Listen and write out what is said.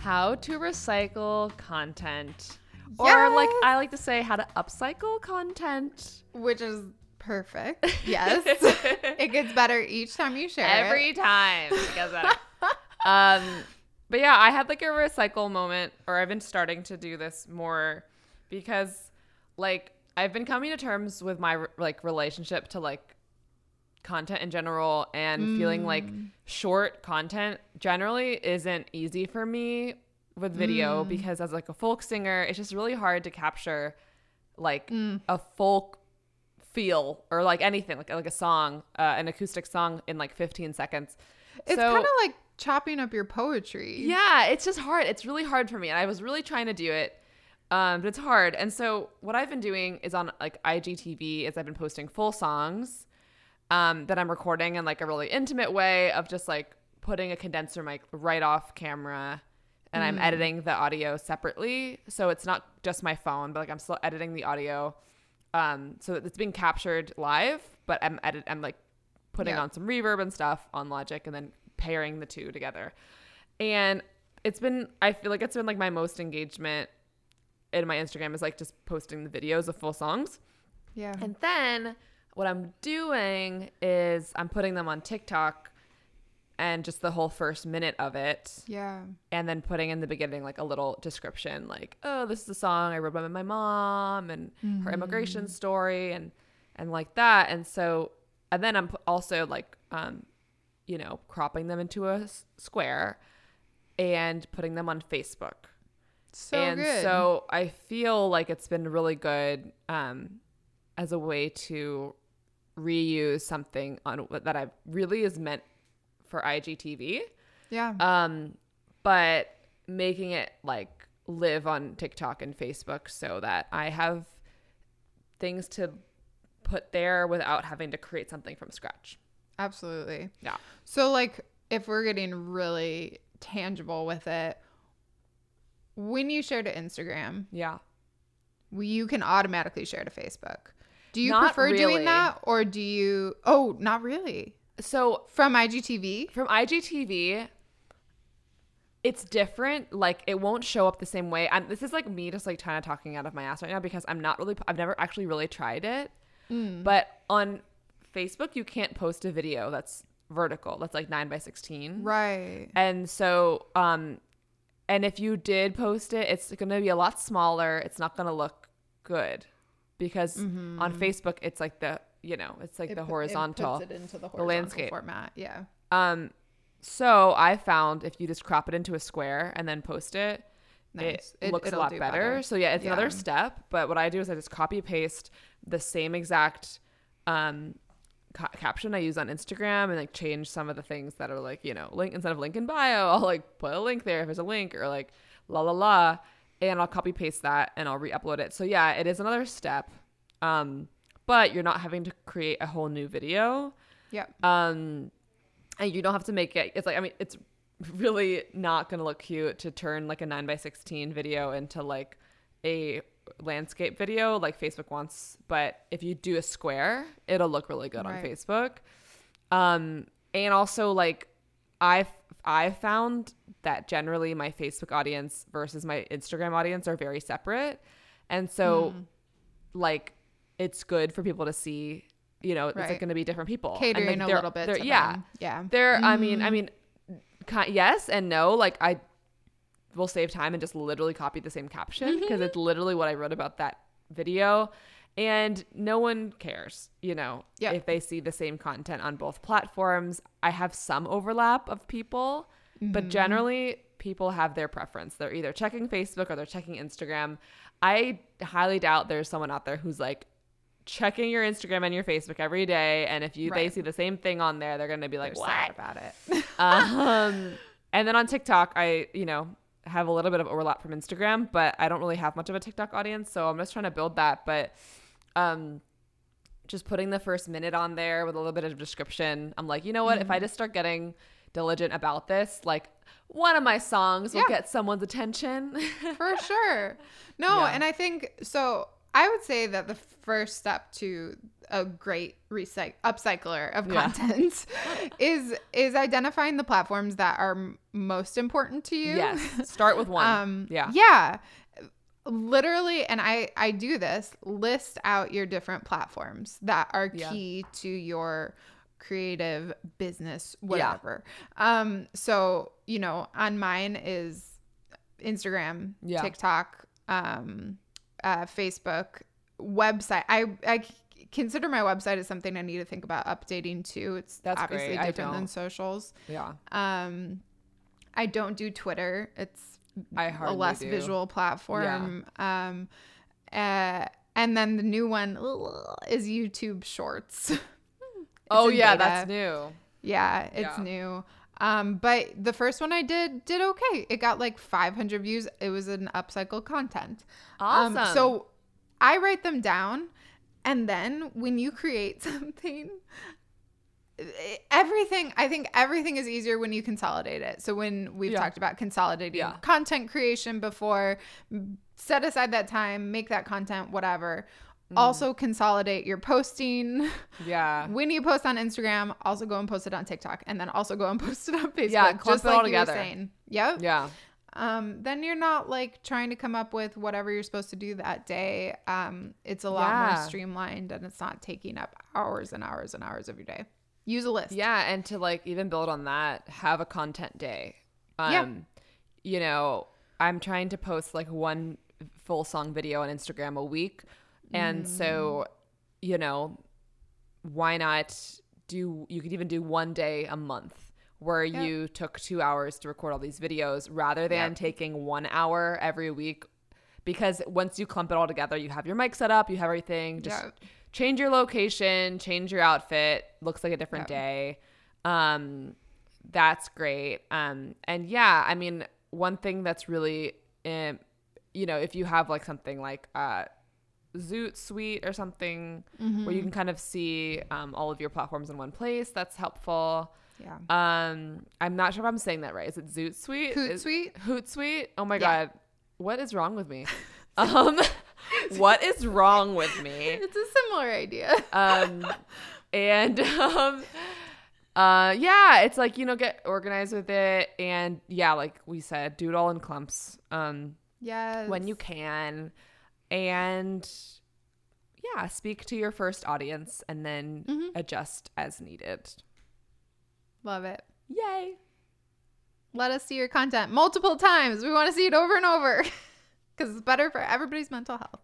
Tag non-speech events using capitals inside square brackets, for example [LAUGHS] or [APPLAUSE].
how to recycle content. Or like I like to say how to upcycle content. Which is perfect. [LAUGHS] Yes. it gets better each time you share it. Every time it gets better. um but yeah, I had like a recycle moment or I've been starting to do this more because like I've been coming to terms with my like relationship to like content in general and feeling like short content generally isn't easy for me with video because as like a folk singer it's just really hard to capture like a folk feel or like anything like like a song uh, an acoustic song in like 15 seconds It's So- kind of like chopping up your poetry. yeah, it's just hard. It's really hard for me. And I was really trying to do it. Um, but it's hard. And so what I've been doing is on like IGTV is I've been posting full songs um, that I'm recording in like a really intimate way of just like putting a condenser mic right off camera and I'm editing the audio separately. So it's not just my phone, but like I'm still editing the audio. Um, so that it's being captured live, but I'm edit I'm like putting Yeah. on some reverb and stuff on Logic and then pairing the two together. And it's been I feel like it's been like my most engagement in my Instagram is like just posting the videos of full songs. Yeah. And then what I'm doing is I'm putting them on TikTok and just the whole first minute of it yeah. and then putting in the beginning like a little description like oh this is a song i wrote by my mom and her immigration story and and like that and so and then i'm also like um you know cropping them into a s- square and putting them on facebook So and good. so i feel like it's been really good um as a way to reuse something on that i really is meant for igtv yeah. um, but making it like live on TikTok and Facebook so that I have things to put there without having to create something from scratch. Absolutely. Yeah. So like if we're getting really tangible with it, when you share to Instagram, Yeah. you can automatically share to Facebook. Do you Not prefer really. doing that or do you Oh, not really. So From IGTV? from IGTV, it's different. Like it won't show up the same way. I'm, this is like me just like kind of talking out of my ass right now because I'm not really. I've never actually really tried it. But on Facebook, you can't post a video that's vertical. That's like nine by sixteen. Right. And so, um, and if you did post it, it's going to be a lot smaller. It's not going to look good because on Facebook, it's like the, you know, it's like the horizontal. It it the horizontal landscape. format. Yeah. Um, so I found if you just crop it into a square and then post it, Nice. it, It- looks a lot better. better. So yeah, it's Yeah. another step. But what I do is I just copy paste the same exact um, ca- caption I use on Instagram and like change some of the things that are like you know link instead of link in bio, [LAUGHS] I'll like put a link there if there's a link or like la la la, and I'll copy paste that and I'll re-upload it. So yeah, it is another step. Um, but you're not having to create a whole new video Yeah. um and you don't have to make it it's like i mean it's really not gonna look cute to turn like a 9 by 16 video into like a landscape video like facebook wants but if you do a square it'll look really good on facebook um and also like i've i've found that generally my facebook audience versus my instagram audience are very separate and so Hmm. like it's good for people to see you know it's like going to be different people And, Catering like, a little bit yeah them. Yeah. there i mean Mm. i mean ki- yes and no like i will save time and just literally copy the same caption [LAUGHS] because it's literally what i wrote about that video and no one cares you know Yeah. if they see the same content on both platforms i have some overlap of people but Mm-hmm. generally people have their preference they're either checking facebook or they're checking instagram i highly doubt there's someone out there who's like checking your instagram and your facebook every day and if you they see the same thing on there they're going to be like They're what about it. [LAUGHS] um, and then on TikTok, I you know have a little bit of overlap from Instagram, but I don't really have much of a TikTok audience, so I'm just trying to build that. But um, just putting the first minute on there with a little bit of description, I'm like, you know what? If I Mm-hmm. just start getting diligent about this, like one of my songs will Yeah. get someone's attention. [LAUGHS] For sure. No, Yeah. and I think so I would say that the first step to a great recyc- upcycler of Yeah. content [LAUGHS] is is identifying the platforms that are m- most important to you. Yes. Start with one. Um, yeah. Yeah. Literally, and I I do this. List out your different platforms that are Yeah. key to your creative business, whatever. Um, so you know, on mine is Instagram, Yeah. TikTok, um, uh, Facebook, website. i i consider my website as something I need to think about updating too. It's That's obviously great. Different than socials. Yeah. Um, I don't do Twitter. It's I a less do. visual platform. Um, uh, and then the new one ugh, is YouTube Shorts. [LAUGHS] Oh yeah, beta. that's new. yeah, it's Yeah. new. Um, but the first one I did did okay. It got like 500 views. It was an upcycle content. Awesome. Um, so I write them down, and then when you create [LAUGHS] something, everything I think everything is easier when you consolidate it. So when we've Yeah. talked about consolidating Yeah. content creation before, set aside that time, make that content, whatever. Mm. Also consolidate your posting. [LAUGHS] yeah. when you post on Instagram, also go and post it on TikTok, and then also go and [LAUGHS] post it on Facebook. Yeah, just it all like you were together. saying. Yep Yeah. um, then you're not like trying to come up with whatever you're supposed to do that day. Um, it's a lot Yeah. more streamlined and it's not taking up hours and hours and hours of your day. Use a list. Yeah, and to like even build on that, have a content day. Um Yeah. you know, I'm trying to post like one full song video on Instagram a week. And so, you know, why not do you could even do one day a month where Yep. you took 2 hours to record all these videos rather than Yep. taking 1 hour every week because once you clump it all together, you have your mic set up, you have everything, just Yep. change your location, change your outfit, looks like a different day. Um, that's great. Um, and yeah, I mean, one thing that's really, um, you know, if you have like something like uh, Zoot Suite or something where you can kind of see um, all of your platforms in one place, that's helpful. Yeah. Um, I'm not sure if I'm saying that right. Is it Zoot Suite? Suite? Hootsuite? Hootsuite? Oh my Yeah. god, what is wrong with me? [LAUGHS] um, [LAUGHS] what is wrong with me? It's a similar idea. um and [LAUGHS] um uh yeah it's like you know get organized with it and yeah like we said do it all in clumps um yes. when you can and yeah speak to your first audience and then Mhm. adjust as needed Love it. yay Let us see your content multiple times. We want to see it over and over [LAUGHS] because it's better for everybody's mental health.